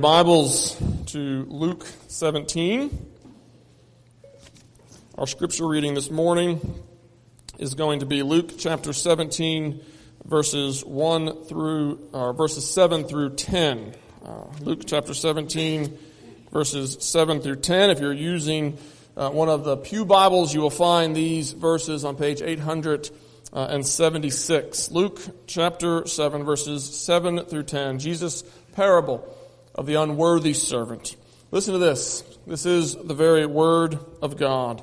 Bibles to Luke 17. Our scripture reading this morning is going to be Luke chapter 17, verses 1 through, uh, verses 7 through 10. Uh, Luke chapter 17, verses 7 through 10. If you're using uh, one of the Pew Bibles, you will find these verses on page 876. Luke chapter 7, verses 7 through 10. Jesus' parable of the unworthy servant. Listen to this. This is the very word of God.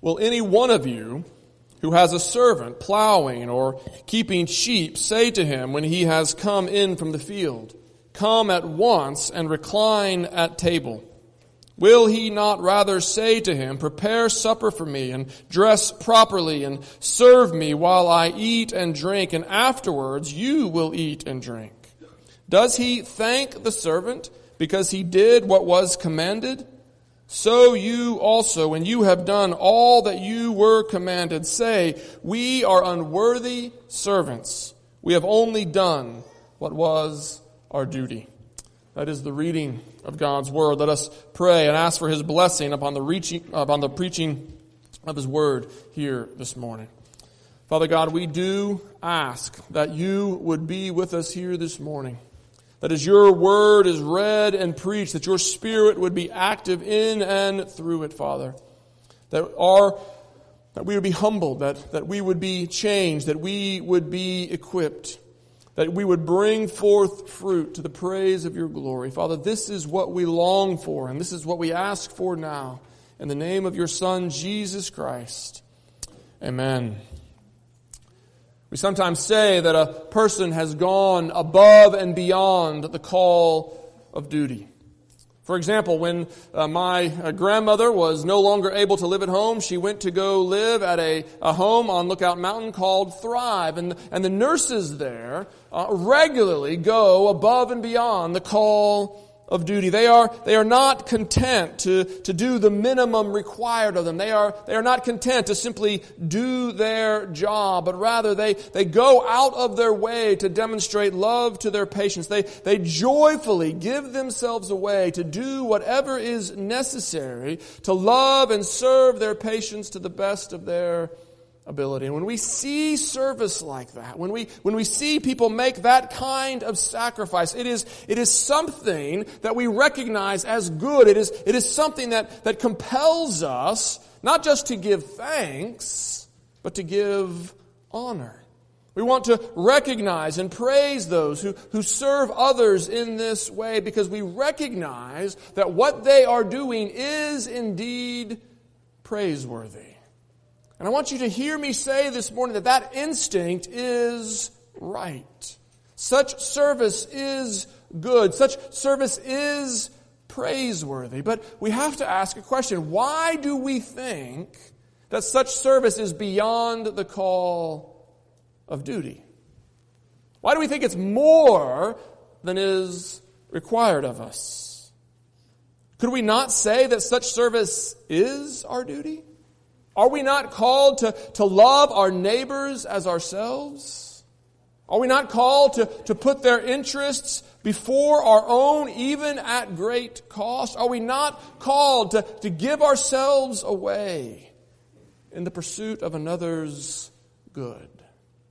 Will any one of you who has a servant plowing or keeping sheep say to him when he has come in from the field, Come at once and recline at table? Will he not rather say to him, Prepare supper for me and dress properly and serve me while I eat and drink, and afterwards you will eat and drink? Does he thank the servant because he did what was commanded? So you also, when you have done all that you were commanded, say, We are unworthy servants. We have only done what was our duty. That is the reading of God's word. Let us pray and ask for his blessing upon the, reaching, upon the preaching of his word here this morning. Father God, we do ask that you would be with us here this morning. That as your word is read and preached, that your spirit would be active in and through it, Father. That our, that we would be humbled, that, that we would be changed, that we would be equipped, that we would bring forth fruit to the praise of your glory. Father, this is what we long for, and this is what we ask for now. In the name of your Son, Jesus Christ. Amen. We sometimes say that a person has gone above and beyond the call of duty. For example, when uh, my uh, grandmother was no longer able to live at home, she went to go live at a, a home on Lookout Mountain called Thrive. And, and the nurses there uh, regularly go above and beyond the call of duty. They are, they are not content to, to do the minimum required of them. They are, they are not content to simply do their job, but rather they, they go out of their way to demonstrate love to their patients. They, they joyfully give themselves away to do whatever is necessary to love and serve their patients to the best of their ability. And when we see service like that, when we, when we see people make that kind of sacrifice, it is, it is something that we recognize as good. It is, it is something that, that compels us not just to give thanks, but to give honor. We want to recognize and praise those who, who serve others in this way because we recognize that what they are doing is indeed praiseworthy. And I want you to hear me say this morning that that instinct is right. Such service is good. Such service is praiseworthy. But we have to ask a question. Why do we think that such service is beyond the call of duty? Why do we think it's more than is required of us? Could we not say that such service is our duty? Are we not called to, to love our neighbors as ourselves? Are we not called to, to put their interests before our own, even at great cost? Are we not called to, to give ourselves away in the pursuit of another's good?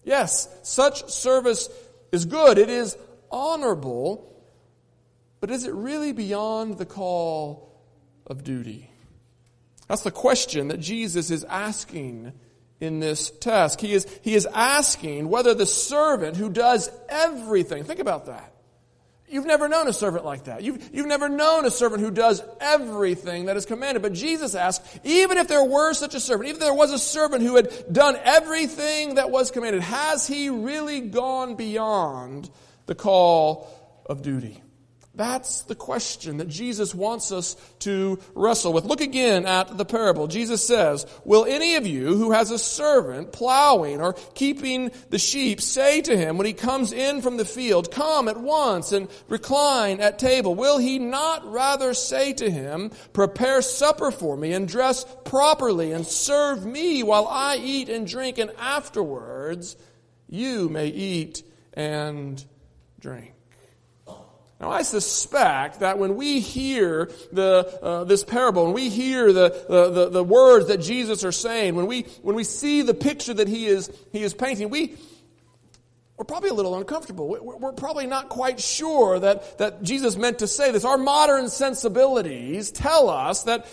Yes, such service is good. It is honorable. But is it really beyond the call of duty? That's the question that Jesus is asking in this task. He is, he is asking whether the servant who does everything, think about that. You've never known a servant like that. You've, you've never known a servant who does everything that is commanded. But Jesus asks, even if there were such a servant, even if there was a servant who had done everything that was commanded, has he really gone beyond the call of duty? That's the question that Jesus wants us to wrestle with. Look again at the parable. Jesus says, Will any of you who has a servant plowing or keeping the sheep say to him when he comes in from the field, Come at once and recline at table? Will he not rather say to him, Prepare supper for me and dress properly and serve me while I eat and drink, and afterwards you may eat and drink? Now, I suspect that when we hear the, uh, this parable, when we hear the, the, the, words that Jesus are saying, when we, when we see the picture that he is, he is painting, we, we're probably a little uncomfortable. We're, we're probably not quite sure that, that Jesus meant to say this. Our modern sensibilities tell us that,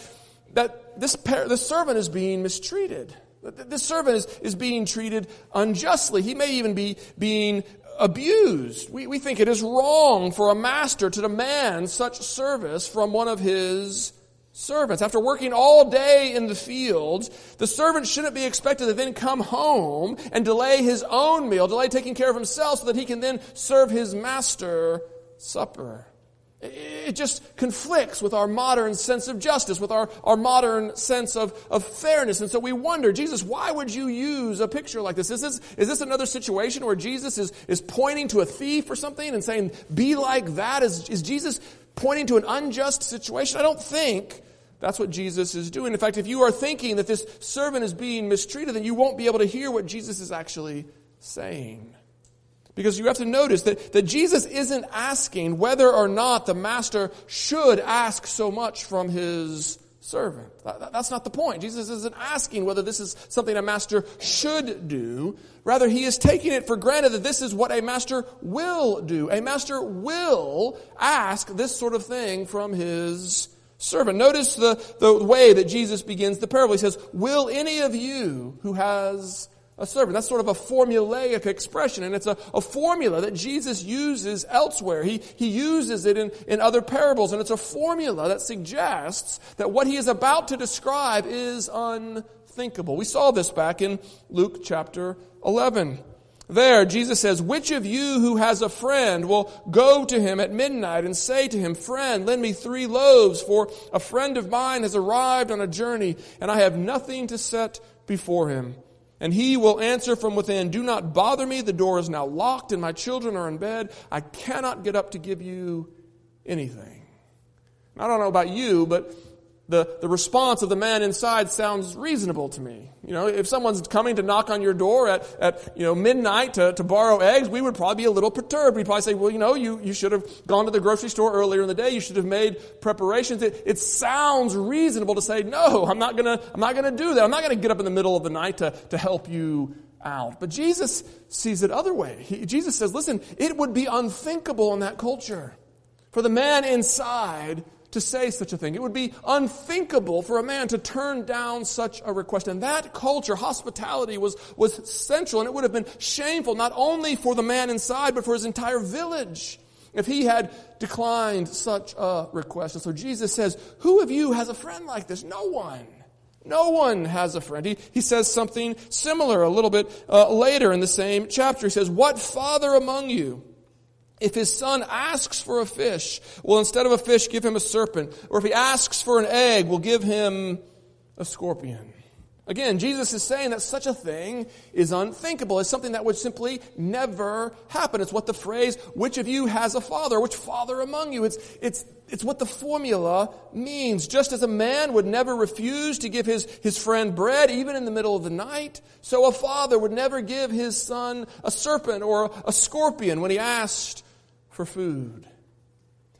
that this, par- this servant is being mistreated. This servant is, is being treated unjustly. He may even be being abused. We, we think it is wrong for a master to demand such service from one of his servants. After working all day in the fields, the servant shouldn't be expected to then come home and delay his own meal, delay taking care of himself so that he can then serve his master supper. It just conflicts with our modern sense of justice, with our, our modern sense of, of fairness. And so we wonder, Jesus, why would you use a picture like this? Is this, is this another situation where Jesus is, is pointing to a thief or something and saying, be like that? Is, is Jesus pointing to an unjust situation? I don't think that's what Jesus is doing. In fact, if you are thinking that this servant is being mistreated, then you won't be able to hear what Jesus is actually saying. Because you have to notice that, that Jesus isn't asking whether or not the master should ask so much from his servant. That, that's not the point. Jesus isn't asking whether this is something a master should do. Rather, he is taking it for granted that this is what a master will do. A master will ask this sort of thing from his servant. Notice the, the way that Jesus begins the parable. He says, Will any of you who has a servant. That's sort of a formulaic expression, and it's a, a formula that Jesus uses elsewhere. He, he uses it in, in other parables, and it's a formula that suggests that what he is about to describe is unthinkable. We saw this back in Luke chapter 11. There, Jesus says, Which of you who has a friend will go to him at midnight and say to him, Friend, lend me three loaves, for a friend of mine has arrived on a journey, and I have nothing to set before him. And he will answer from within, Do not bother me. The door is now locked and my children are in bed. I cannot get up to give you anything. I don't know about you, but the, the response of the man inside sounds reasonable to me. You know, if someone's coming to knock on your door at, at you know, midnight to, to borrow eggs, we would probably be a little perturbed. We'd probably say, well, you know, you, you should have gone to the grocery store earlier in the day. You should have made preparations. It, it sounds reasonable to say, no, I'm not gonna, I'm not gonna do that. I'm not gonna get up in the middle of the night to, to help you out. But Jesus sees it other way. He, Jesus says, listen, it would be unthinkable in that culture for the man inside to say such a thing. It would be unthinkable for a man to turn down such a request. And that culture, hospitality, was, was central, and it would have been shameful not only for the man inside, but for his entire village if he had declined such a request. And so Jesus says, Who of you has a friend like this? No one. No one has a friend. He, he says something similar a little bit uh, later in the same chapter. He says, What father among you? If his son asks for a fish, well, instead of a fish, give him a serpent. Or if he asks for an egg, we'll give him a scorpion. Again, Jesus is saying that such a thing is unthinkable. It's something that would simply never happen. It's what the phrase, which of you has a father? Which father among you? It's, it's, it's what the formula means. Just as a man would never refuse to give his, his friend bread, even in the middle of the night, so a father would never give his son a serpent or a scorpion when he asked for food.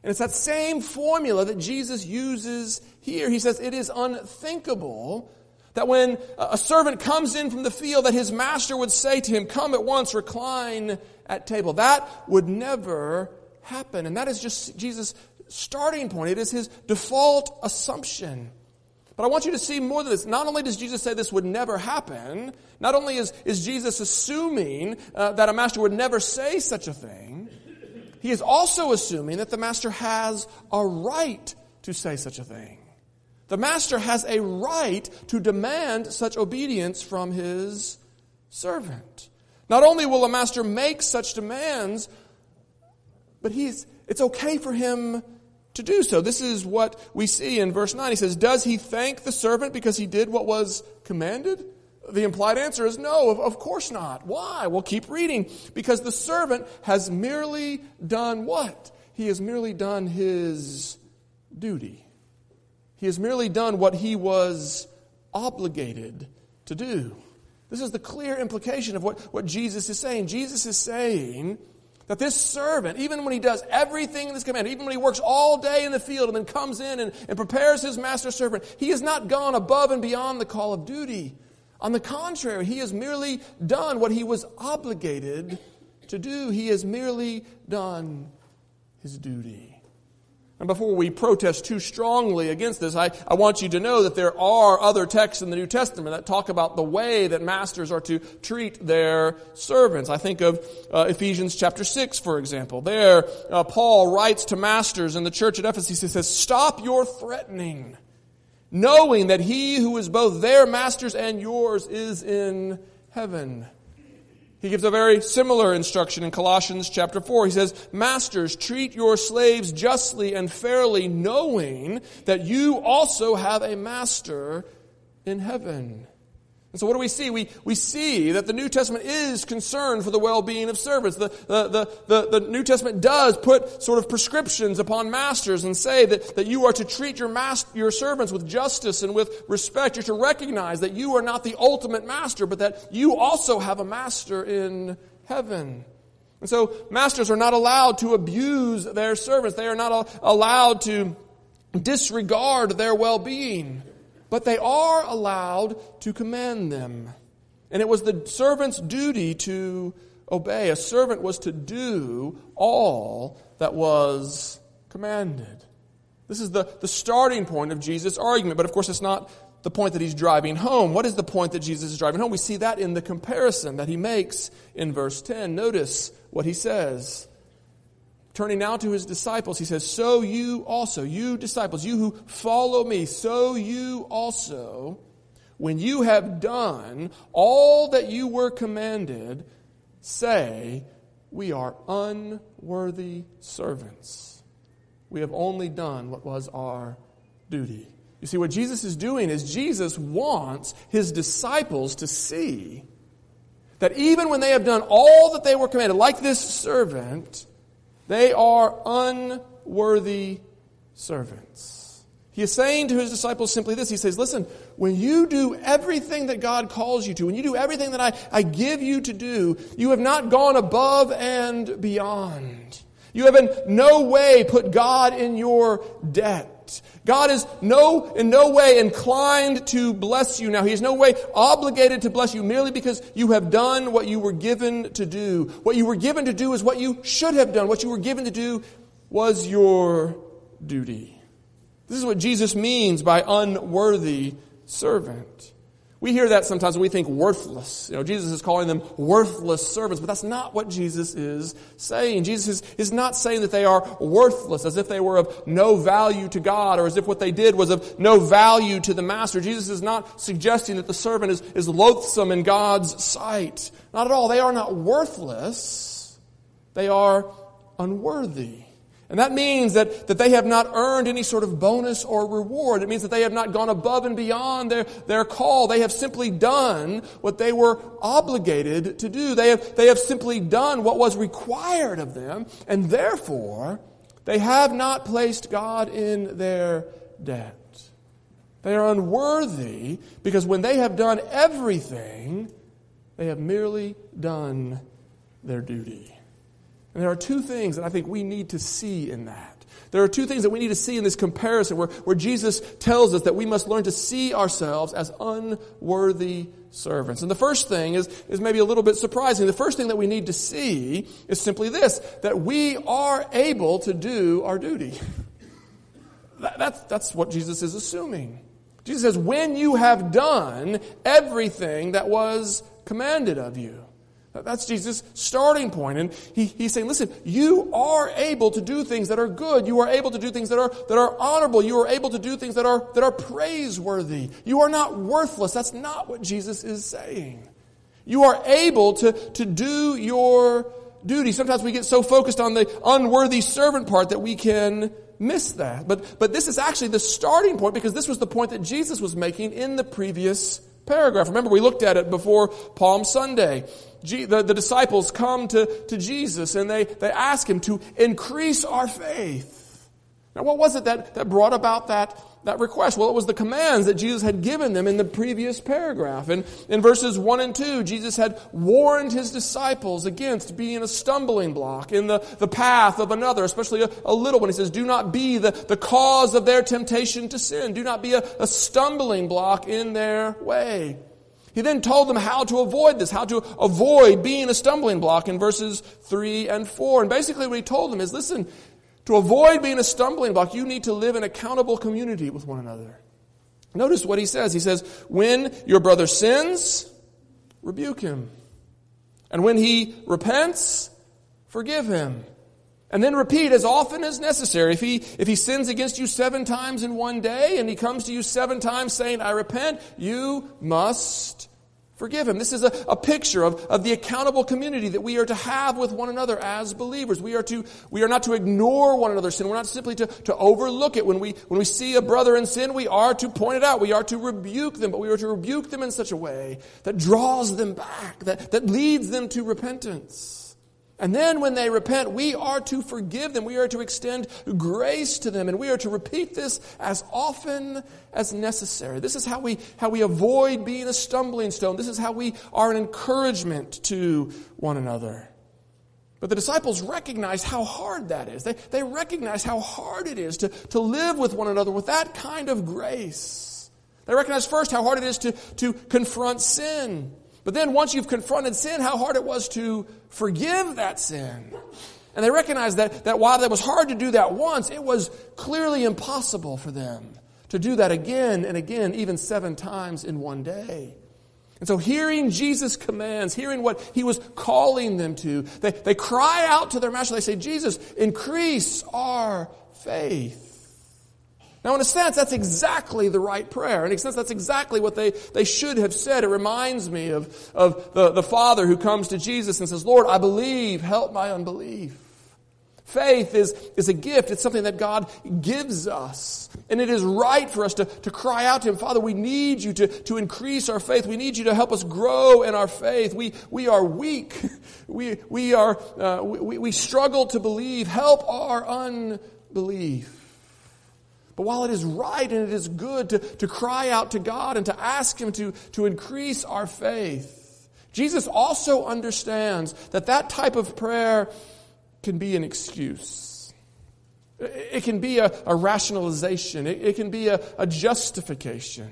And it's that same formula that Jesus uses here. He says it is unthinkable that when a servant comes in from the field that his master would say to him, come at once, recline at table. That would never happen. And that is just Jesus' starting point. It is his default assumption. But I want you to see more than this. Not only does Jesus say this would never happen, not only is, is Jesus assuming uh, that a master would never say such a thing, he is also assuming that the master has a right to say such a thing. The master has a right to demand such obedience from his servant. Not only will a master make such demands, but he's, it's okay for him to do so. This is what we see in verse 9. He says, Does he thank the servant because he did what was commanded? The implied answer is no, of, of course not. Why? Well, keep reading. Because the servant has merely done what? He has merely done his duty. He has merely done what he was obligated to do. This is the clear implication of what, what Jesus is saying. Jesus is saying That this servant, even when he does everything in this command, even when he works all day in the field and then comes in and, and prepares his master servant, he has not gone above and beyond the call of duty. On the contrary, he has merely done what he was obligated to do. He has merely done his duty. And before we protest too strongly against this, I, I want you to know that there are other texts in the New Testament that talk about the way that masters are to treat their servants. I think of uh, Ephesians chapter 6, for example. There, uh, Paul writes to masters in the church at Ephesus. He says, Stop your threatening, knowing that he who is both their masters and yours is in heaven. He gives a very similar instruction in Colossians chapter 4. He says, Masters, treat your slaves justly and fairly, knowing that you also have a master in heaven. And so what do we see? We, we see that the New Testament is concerned for the well-being of servants. The, the, the, the, the New Testament does put sort of prescriptions upon masters and say that, that you are to treat your, master, your servants with justice and with respect. You're to recognize that you are not the ultimate master, but that you also have a master in heaven. And so masters are not allowed to abuse their servants. They are not allowed to disregard their well-being but they are allowed to command them. And it was the servant's duty to obey. A servant was to do all that was commanded. This is the, the starting point of Jesus' argument, but of course it's not the point that he's driving home. What is the point that Jesus is driving home? We see that in the comparison that he makes in verse 10. Notice what he says. Turning now to his disciples, he says, So you also, you disciples, you who follow me, so you also, when you have done all that you were commanded, say, We are unworthy servants. We have only done what was our duty. You see, what Jesus is doing is Jesus wants his disciples to see that even when they have done all that they were commanded, like this servant, they are unworthy servants. He is saying to his disciples simply this. He says, listen, when you do everything that God calls you to, when you do everything that I, I give you to do, you have not gone above and beyond. You have in no way put God in your debt. God is no, in no way inclined to bless you now. He is no way obligated to bless you merely because you have done what you were given to do. What you were given to do is what you should have done. What you were given to do was your duty. This is what Jesus means by unworthy servant. We hear that sometimes and we think worthless. You know, Jesus is calling them worthless servants, but that's not what Jesus is saying. Jesus is, is not saying that they are worthless as if they were of no value to God or as if what they did was of no value to the master. Jesus is not suggesting that the servant is, is loathsome in God's sight. Not at all. They are not worthless. They are unworthy. And that means that, that they have not earned any sort of bonus or reward. It means that they have not gone above and beyond their, their call. They have simply done what they were obligated to do. They have, they have simply done what was required of them, and therefore, they have not placed God in their debt. They are unworthy because when they have done everything, they have merely done their duty. And there are two things that I think we need to see in that. There are two things that we need to see in this comparison where, where Jesus tells us that we must learn to see ourselves as unworthy servants. And the first thing is, is maybe a little bit surprising. The first thing that we need to see is simply this, that we are able to do our duty. That, that's, that's what Jesus is assuming. Jesus says, when you have done everything that was commanded of you. That's Jesus' starting point. And he, he's saying, listen, you are able to do things that are good. You are able to do things that are, that are honorable. You are able to do things that are, that are praiseworthy. You are not worthless. That's not what Jesus is saying. You are able to, to do your duty. Sometimes we get so focused on the unworthy servant part that we can miss that. But, but this is actually the starting point because this was the point that Jesus was making in the previous paragraph. Remember, we looked at it before Palm Sunday. the, the disciples come to, to Jesus and they, they ask him to increase our faith. Now, what was it that, that brought about that, that request? Well, it was the commands that Jesus had given them in the previous paragraph. And in verses 1 and 2, Jesus had warned his disciples against being a stumbling block in the, the path of another, especially a, a little one. He says, Do not be the, the cause of their temptation to sin. Do not be a, a stumbling block in their way. He then told them how to avoid this, how to avoid being a stumbling block in verses 3 and 4. And basically what he told them is, listen, to avoid being a stumbling block, you need to live in accountable community with one another. Notice what he says. He says, when your brother sins, rebuke him. And when he repents, forgive him. And then repeat as often as necessary. If he, if he sins against you seven times in one day and he comes to you seven times saying, I repent, you must Forgive him. This is a, a picture of, of the accountable community that we are to have with one another as believers. We are to, we are not to ignore one another's sin. We're not simply to, to overlook it. When we, when we see a brother in sin, we are to point it out. We are to rebuke them, but we are to rebuke them in such a way that draws them back, that, that leads them to repentance. And then when they repent, we are to forgive them. We are to extend grace to them. And we are to repeat this as often as necessary. This is how we, how we avoid being a stumbling stone. This is how we are an encouragement to one another. But the disciples recognize how hard that is. They, they recognize how hard it is to, to live with one another with that kind of grace. They recognize first how hard it is to, to confront sin. But then once you've confronted sin, how hard it was to forgive that sin. And they recognized that, that while it was hard to do that once, it was clearly impossible for them to do that again and again, even seven times in one day. And so hearing Jesus' commands, hearing what he was calling them to, they, they cry out to their master. They say, Jesus, increase our faith. Now, in a sense, that's exactly the right prayer. In a sense, that's exactly what they, they should have said. It reminds me of, of the, the father who comes to Jesus and says, Lord, I believe, help my unbelief. Faith is, is a gift. It's something that God gives us. And it is right for us to, to cry out to Him, Father, we need you to, to increase our faith. We need you to help us grow in our faith. We, we are weak. We, we, are, uh, we, we struggle to believe. Help our unbelief. But while it is right and it is good to, to cry out to God and to ask Him to, to increase our faith, Jesus also understands that that type of prayer can be an excuse. It can be a, a rationalization. It, it, can be a, a justification.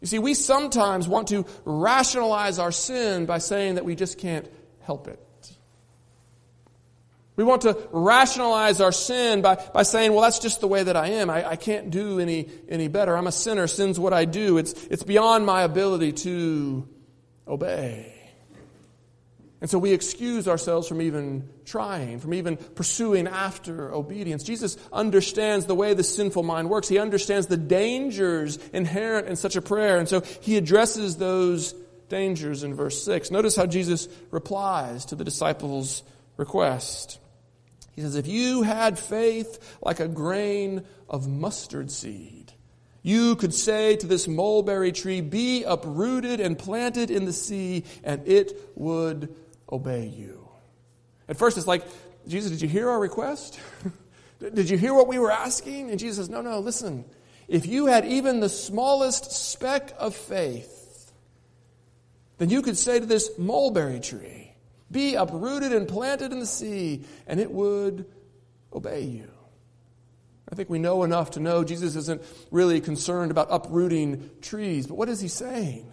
You see, we sometimes want to rationalize our sin by saying that we just can't help it. We want to rationalize our sin by, by saying, well, that's just the way that I am. I, I can't do any, any better. I'm a sinner. Sin's what I do. It's, it's beyond my ability to obey. And so we excuse ourselves from even trying, from even pursuing after obedience. Jesus understands the way the sinful mind works. He understands the dangers inherent in such a prayer. And so he addresses those dangers in verse 6. Notice how Jesus replies to the disciples' request. He says, if you had faith like a grain of mustard seed, you could say to this mulberry tree, be uprooted and planted in the sea, and it would obey you. At first, it's like, Jesus, did you hear our request? did you hear what we were asking? And Jesus says, no, no, listen. If you had even the smallest speck of faith, then you could say to this mulberry tree, be uprooted and planted in the sea, and it would obey you. I think we know enough to know Jesus isn't really concerned about uprooting trees, but what is he saying?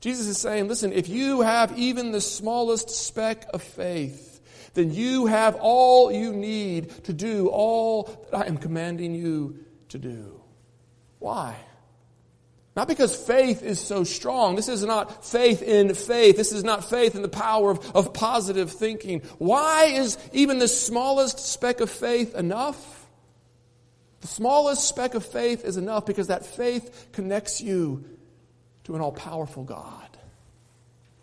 Jesus is saying, listen, if you have even the smallest speck of faith, then you have all you need to do all that I am commanding you to do. Why? Not because faith is so strong. This is not faith in faith. This is not faith in the power of, of positive thinking. Why is even the smallest speck of faith enough? The smallest speck of faith is enough because that faith connects you to an all powerful God.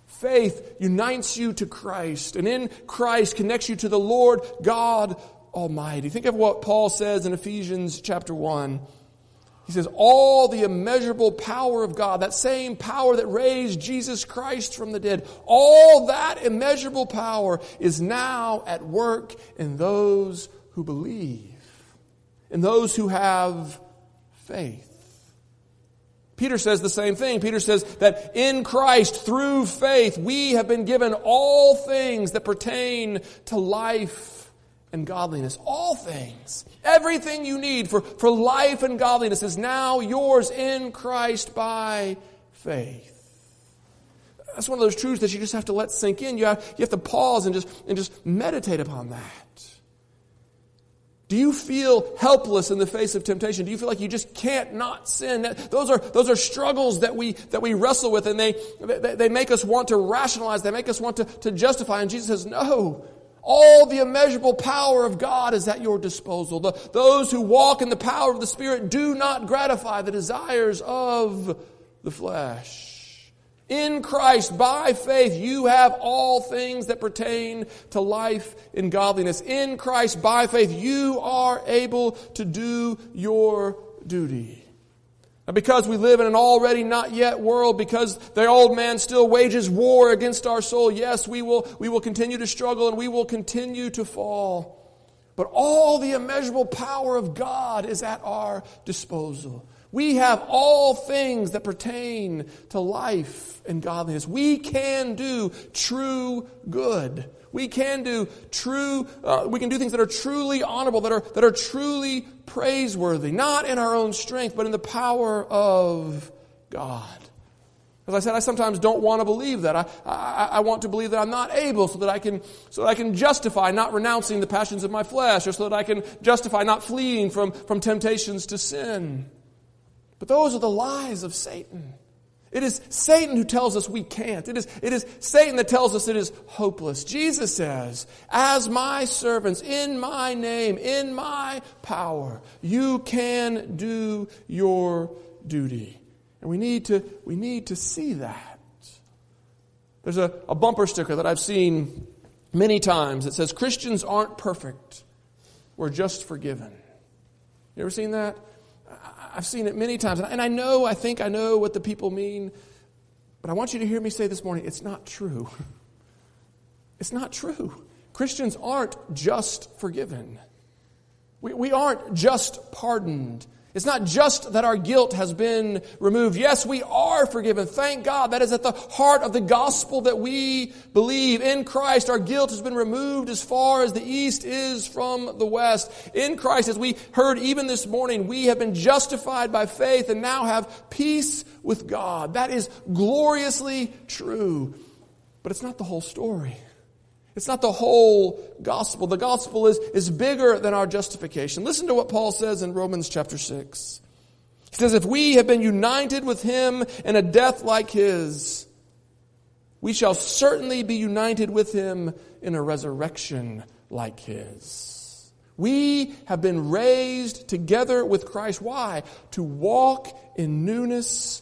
Faith unites you to Christ, and in Christ connects you to the Lord God Almighty. Think of what Paul says in Ephesians chapter 1. He says, all the immeasurable power of God, that same power that raised Jesus Christ from the dead, all that immeasurable power is now at work in those who believe. in those who have faith. Peter says the same thing. Peter says that in Christ, through faith, we have been given all things that pertain to life and godliness. All things. Everything you need for, for life and godliness is now yours in Christ by faith. That's one of those truths that you just have to let sink in. You have, you have to pause and just, and just meditate upon that. Do you feel helpless in the face of temptation? Do you feel like you just can't not sin? those are, those are struggles that we, that we wrestle with and they, they, they make us want to rationalize. They make us want to, to justify. And Jesus says, no. All the immeasurable power of God is at your disposal. The, those who walk in the power of the Spirit do not gratify the desires of the flesh. In Christ, by faith, you have all things that pertain to life and godliness. In Christ, by faith, you are able to do your duty. Now, because we live in an already not yet world, because the old man still wages war against our soul, yes, we will, we will continue to struggle and we will continue to fall. But all the immeasurable power of God is at our disposal. We have all things that pertain to life and godliness. We can do true good. We can do true, uh, we can do things that are truly honorable, that are, that are truly praiseworthy, not in our own strength, but in the power of God. As I said, I sometimes don't want to believe that. I, I, I, want to believe that I'm not able so that I can, so that I can justify not renouncing the passions of my flesh or so that I can justify not fleeing from, from temptations to sin. But those are the lies of Satan. It is Satan who tells us we can't. It is, it is Satan that tells us it is hopeless. Jesus says, as my servants, in my name, in my power, you can do your duty. And we need to, we need to see that. There's a, a bumper sticker that I've seen many times that says, Christians aren't perfect. We're just forgiven. You ever seen that? I've seen it many times. And I know, I think I know what the people mean. But I want you to hear me say this morning it's not true. It's not true. Christians aren't just forgiven. We, we aren't just pardoned. It's not just that our guilt has been removed. Yes, we are forgiven. Thank God. That is at the heart of the gospel that we believe. In Christ, our guilt has been removed as far as the east is from the west. In Christ, as we heard even this morning, we have been justified by faith and now have peace with God. That is gloriously true. But it's not the whole story. It's not the whole gospel. The gospel is, is bigger than our justification. Listen to what Paul says in Romans chapter 6. He says, If we have been united with him in a death like his, we shall certainly be united with him in a resurrection like his. We have been raised together with Christ. Why? To walk in newness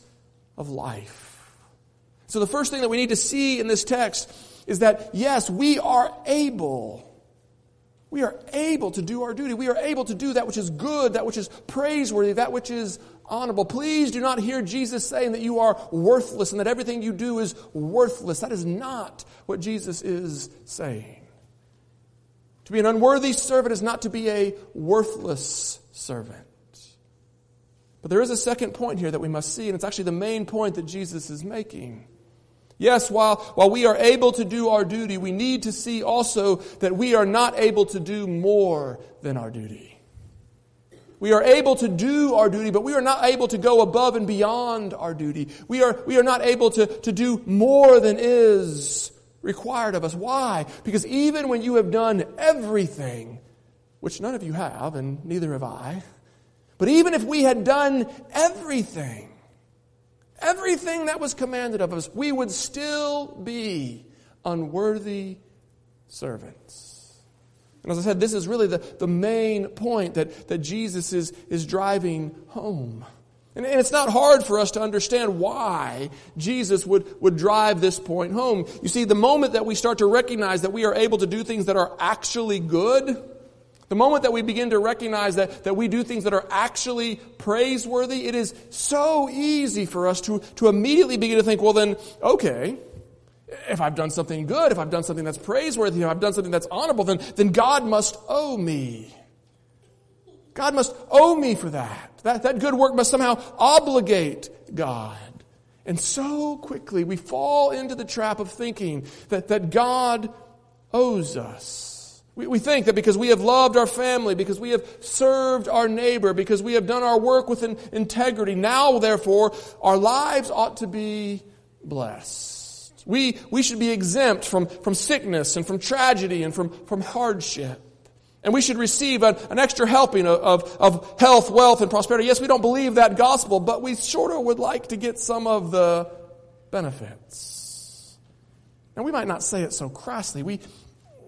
of life. So the first thing that we need to see in this text is that yes, we are able. We are able to do our duty. We are able to do that which is good, that which is praiseworthy, that which is honorable. Please do not hear Jesus saying that you are worthless and that everything you do is worthless. That is not what Jesus is saying. To be an unworthy servant is not to be a worthless servant. But there is a second point here that we must see, and it's actually the main point that Jesus is making. Yes, while, while we are able to do our duty, we need to see also that we are not able to do more than our duty. We are able to do our duty, but we are not able to go above and beyond our duty. We are, we are not able to, to do more than is required of us. Why? Because even when you have done everything, which none of you have, and neither have I, but even if we had done everything, everything that was commanded of us, we would still be unworthy servants. And as I said, this is really the, the main point that, that Jesus is, is driving home. And, and it's not hard for us to understand why Jesus would, would drive this point home. You see, the moment that we start to recognize that we are able to do things that are actually good, the moment that we begin to recognize that, that we do things that are actually praiseworthy, it is so easy for us to, to immediately begin to think, well then, okay, if I've done something good, if I've done something that's praiseworthy, if I've done something that's honorable, then, then God must owe me. God must owe me for that. That, that good work must somehow obligate God. And so quickly we fall into the trap of thinking that, that God owes us. We, we think that because we have loved our family, because we have served our neighbor, because we have done our work with in, integrity, now therefore our lives ought to be blessed. We, we should be exempt from, from sickness and from tragedy and from, from hardship. And we should receive an, an extra helping of, of, of, health, wealth, and prosperity. Yes, we don't believe that gospel, but we sort of would like to get some of the benefits. And we might not say it so crassly. We,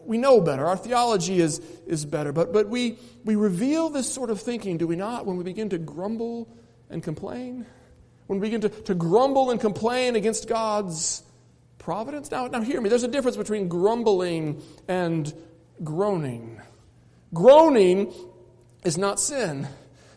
we know better. Our theology is, is better. But, but we, we reveal this sort of thinking, do we not, when we begin to grumble and complain? When we begin to, to grumble and complain against God's providence? Now, now, hear me. There's a difference between grumbling and groaning. Groaning is not sin.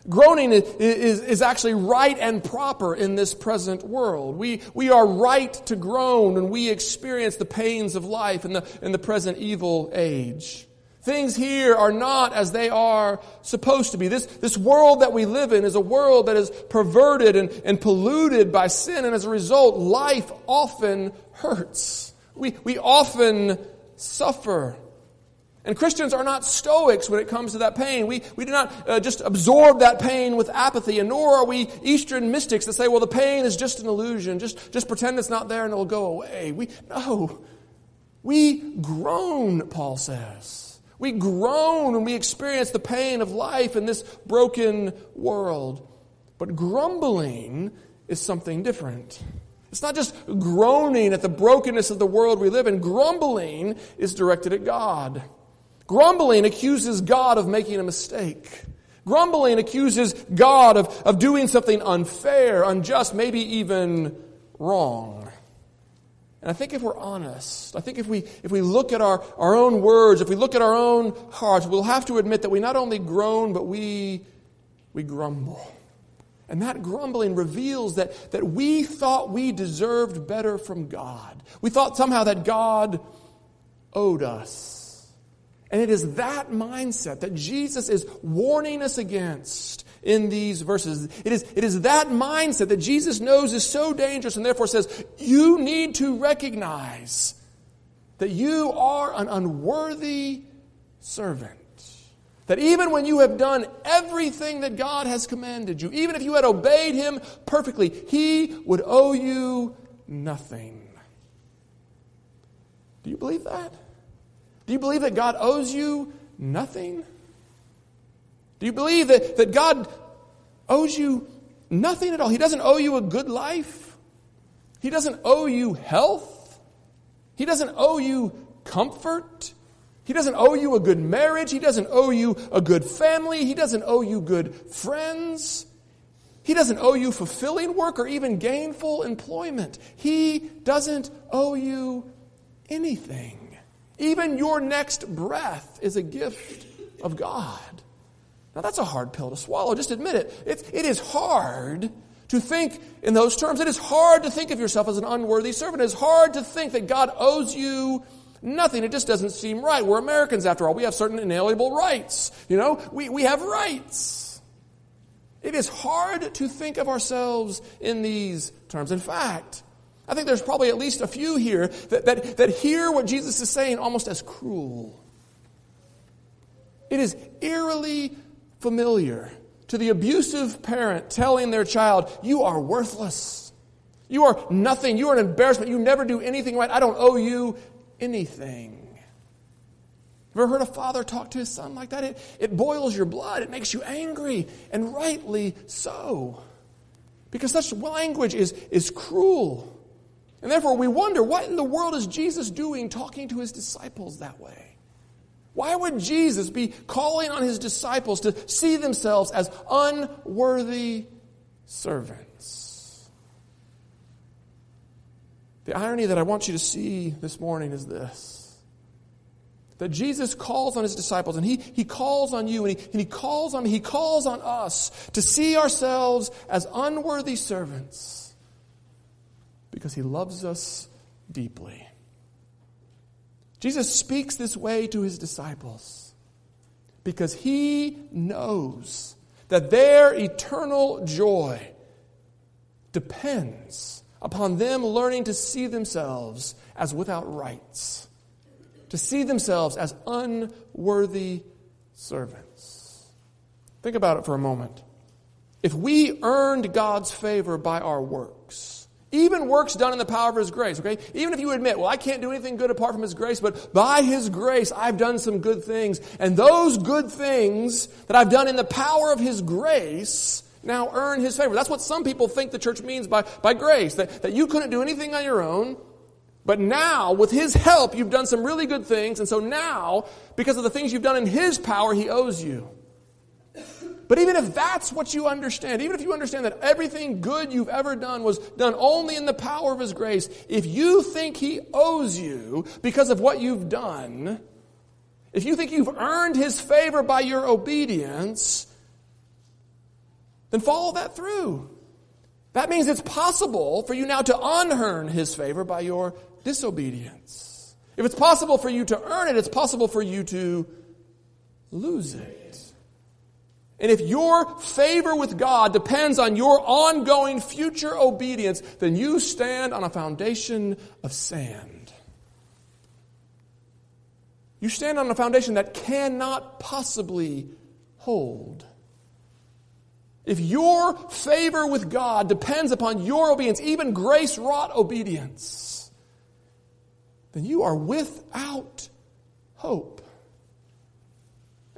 Groaning is, is, is, actually right and proper in this present world. We, we are right to groan when we experience the pains of life in the, in the present evil age. Things here are not as they are supposed to be. This, this world that we live in is a world that is perverted and, and polluted by sin, and as a result, life often hurts. We, we often suffer. And Christians are not stoics when it comes to that pain. We, we do not uh, just absorb that pain with apathy, and nor are we Eastern mystics that say, well, the pain is just an illusion. Just, just pretend it's not there and it'll go away. We, no. We groan, Paul says. We groan when we experience the pain of life in this broken world. But grumbling is something different. It's not just groaning at the brokenness of the world we live in. Grumbling is directed at God. Grumbling accuses God of making a mistake. Grumbling accuses God of, of doing something unfair, unjust, maybe even wrong. And I think if we're honest, I think if we, if we look at our, our own words, if we look at our own hearts, we'll have to admit that we not only groan, but we, we grumble. And that grumbling reveals that, that we thought we deserved better from God. We thought somehow that God owed us. And it is that mindset that Jesus is warning us against in these verses. It is, it is that mindset that Jesus knows is so dangerous and therefore says, you need to recognize that you are an unworthy servant. That even when you have done everything that God has commanded you, even if you had obeyed Him perfectly, He would owe you nothing. Do you believe that? Do you believe that God owes you nothing? Do you believe that, that God owes you nothing at all? He doesn't owe you a good life. He doesn't owe you health. He doesn't owe you comfort. He doesn't owe you a good marriage. He doesn't owe you a good family. He doesn't owe you good friends. He doesn't owe you fulfilling work or even gainful employment. He doesn't owe you anything. Even your next breath is a gift of God. Now, that's a hard pill to swallow. Just admit it. It's, it is hard to think in those terms. It is hard to think of yourself as an unworthy servant. It is hard to think that God owes you nothing. It just doesn't seem right. We're Americans, after all. We have certain inalienable rights. You know, we, we have rights. It is hard to think of ourselves in these terms. In fact, I think there's probably at least a few here that, that, that hear what Jesus is saying almost as cruel. It is eerily familiar to the abusive parent telling their child, You are worthless. You are nothing. You are an embarrassment. You never do anything right. I don't owe you anything. Have you ever heard a father talk to his son like that? It, it boils your blood. It makes you angry, and rightly so. Because such language is, is cruel. And therefore, we wonder what in the world is Jesus doing talking to his disciples that way? Why would Jesus be calling on his disciples to see themselves as unworthy servants? The irony that I want you to see this morning is this that Jesus calls on his disciples and he, he calls on you and he, and he calls on me, he calls on us to see ourselves as unworthy servants because he loves us deeply. Jesus speaks this way to his disciples. because he knows that their eternal joy depends upon them learning to see themselves as without rights, to see themselves as unworthy servants. Think about it for a moment. If we earned God's favor by our works, even works done in the power of His grace, okay? Even if you admit, well, I can't do anything good apart from His grace, but by His grace, I've done some good things. And those good things that I've done in the power of His grace now earn His favor. That's what some people think the church means by, by grace, that, that you couldn't do anything on your own. But now, with His help, you've done some really good things. And so now, because of the things you've done in His power, He owes you. But even if that's what you understand, even if you understand that everything good you've ever done was done only in the power of His grace, if you think He owes you because of what you've done, if you think you've earned His favor by your obedience, then follow that through. That means it's possible for you now to unearn His favor by your disobedience. If it's possible for you to earn it, it's possible for you to lose it. And if your favor with God depends on your ongoing future obedience, then you stand on a foundation of sand. You stand on a foundation that cannot possibly hold. If your favor with God depends upon your obedience, even grace wrought obedience, then you are without hope.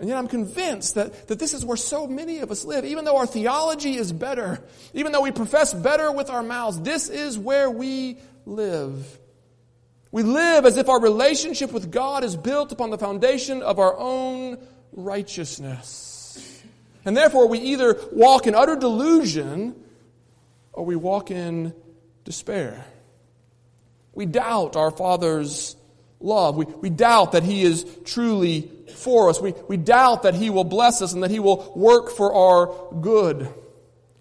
And yet I'm convinced that, that this is where so many of us live. Even though our theology is better, even though we profess better with our mouths, this is where we live. We live as if our relationship with God is built upon the foundation of our own righteousness. And therefore, we either walk in utter delusion or we walk in despair. We doubt our Father's love. We, we doubt that He is truly for us. We, we doubt that He will bless us and that He will work for our good.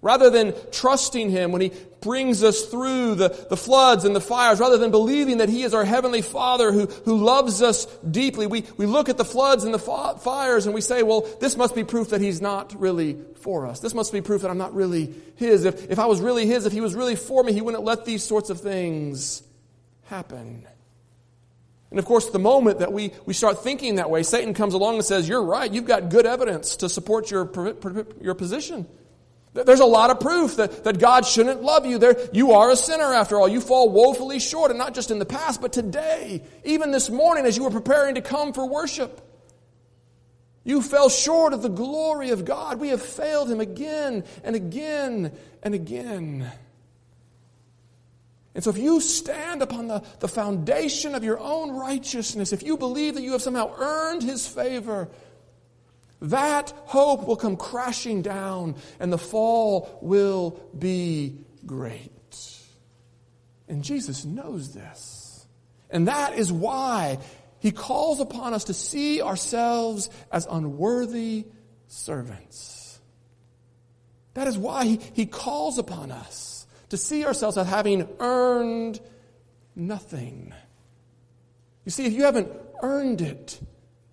Rather than trusting Him when He brings us through the, the floods and the fires, rather than believing that He is our Heavenly Father who, who loves us deeply, we, we look at the floods and the fa- fires and we say, well, this must be proof that He's not really for us. This must be proof that I'm not really His. If, if I was really His, if He was really for me, He wouldn't let these sorts of things happen. And of course, the moment that we, we start thinking that way, Satan comes along and says, You're right, you've got good evidence to support your, your position. There's a lot of proof that, that God shouldn't love you. There, you are a sinner after all. You fall woefully short, and not just in the past, but today, even this morning as you were preparing to come for worship. You fell short of the glory of God. We have failed Him again and again and again. And so if you stand upon the, the foundation of your own righteousness, if you believe that you have somehow earned his favor, that hope will come crashing down and the fall will be great. And Jesus knows this. And that is why he calls upon us to see ourselves as unworthy servants. That is why he, he calls upon us to see ourselves as having earned nothing. You see, if you haven't earned it,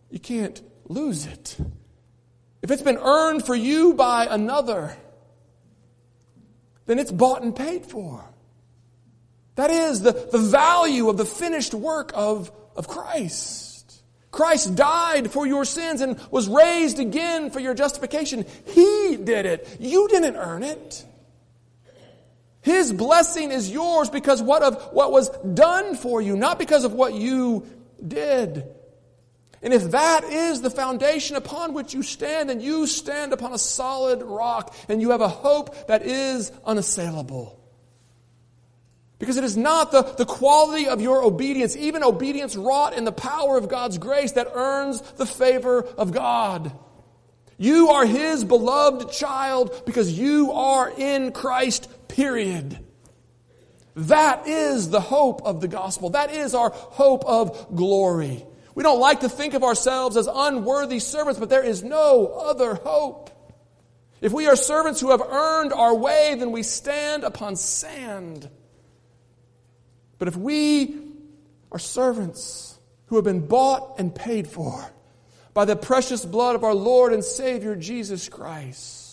you can't lose it. If it's been earned for you by another, then it's bought and paid for. That is the, the value of the finished work of, of Christ. Christ died for your sins and was raised again for your justification. He did it. You didn't earn it. His blessing is yours because what of what was done for you, not because of what you did. And if that is the foundation upon which you stand, then you stand upon a solid rock and you have a hope that is unassailable. Because it is not the, the quality of your obedience, even obedience wrought in the power of God's grace, that earns the favor of God. You are His beloved child because you are in Christ period. That is the hope of the gospel. That is our hope of glory. We don't like to think of ourselves as unworthy servants, but there is no other hope. If we are servants who have earned our way, then we stand upon sand. But if we are servants who have been bought and paid for by the precious blood of our Lord and Savior Jesus Christ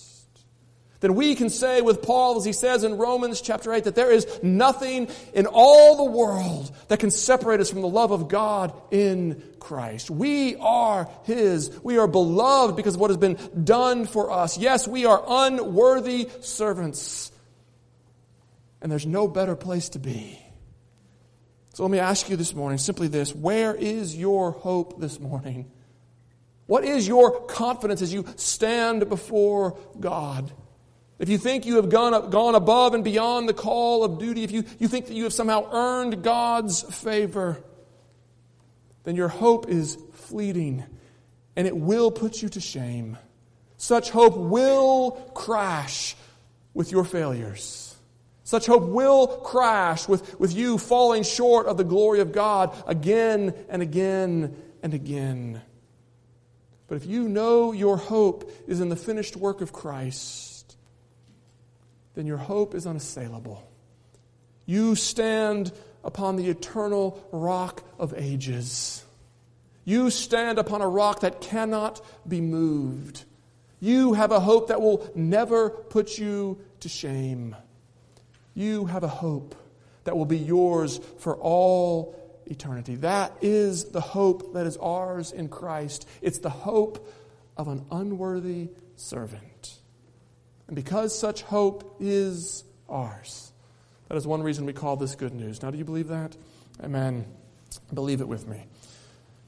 then we can say with Paul, as he says in Romans chapter 8, that there is nothing in all the world that can separate us from the love of God in Christ. We are his. We are beloved because of what has been done for us. Yes, we are unworthy servants. And there's no better place to be. So let me ask you this morning simply this Where is your hope this morning? What is your confidence as you stand before God? If you think you have gone, gone above and beyond the call of duty, if you, you think that you have somehow earned God's favor, then your hope is fleeting and it will put you to shame. Such hope will crash with your failures. Such hope will crash with, with you falling short of the glory of God again and again and again. But if you know your hope is in the finished work of Christ, then your hope is unassailable. You stand upon the eternal rock of ages. You stand upon a rock that cannot be moved. You have a hope that will never put you to shame. You have a hope that will be yours for all eternity. That is the hope that is ours in Christ. It's the hope of an unworthy servant. And because such hope is ours, that is one reason we call this good news. Now, do you believe that? Amen. Believe it with me.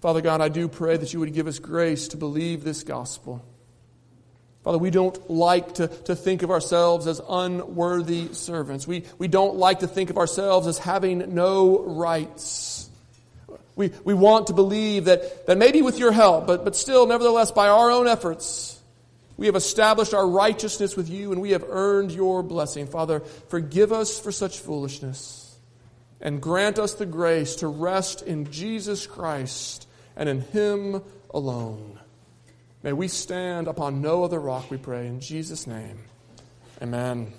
Father God, I do pray that you would give us grace to believe this gospel. Father, we don't like to, to think of ourselves as unworthy servants. We, we don't like to think of ourselves as having no rights. We, we want to believe that, that maybe with your help, but, but still, nevertheless, by our own efforts, we have established our righteousness with you and we have earned your blessing. Father, forgive us for such foolishness and grant us the grace to rest in Jesus Christ and in Him alone. May we stand upon no other rock, we pray, in Jesus' name. Amen.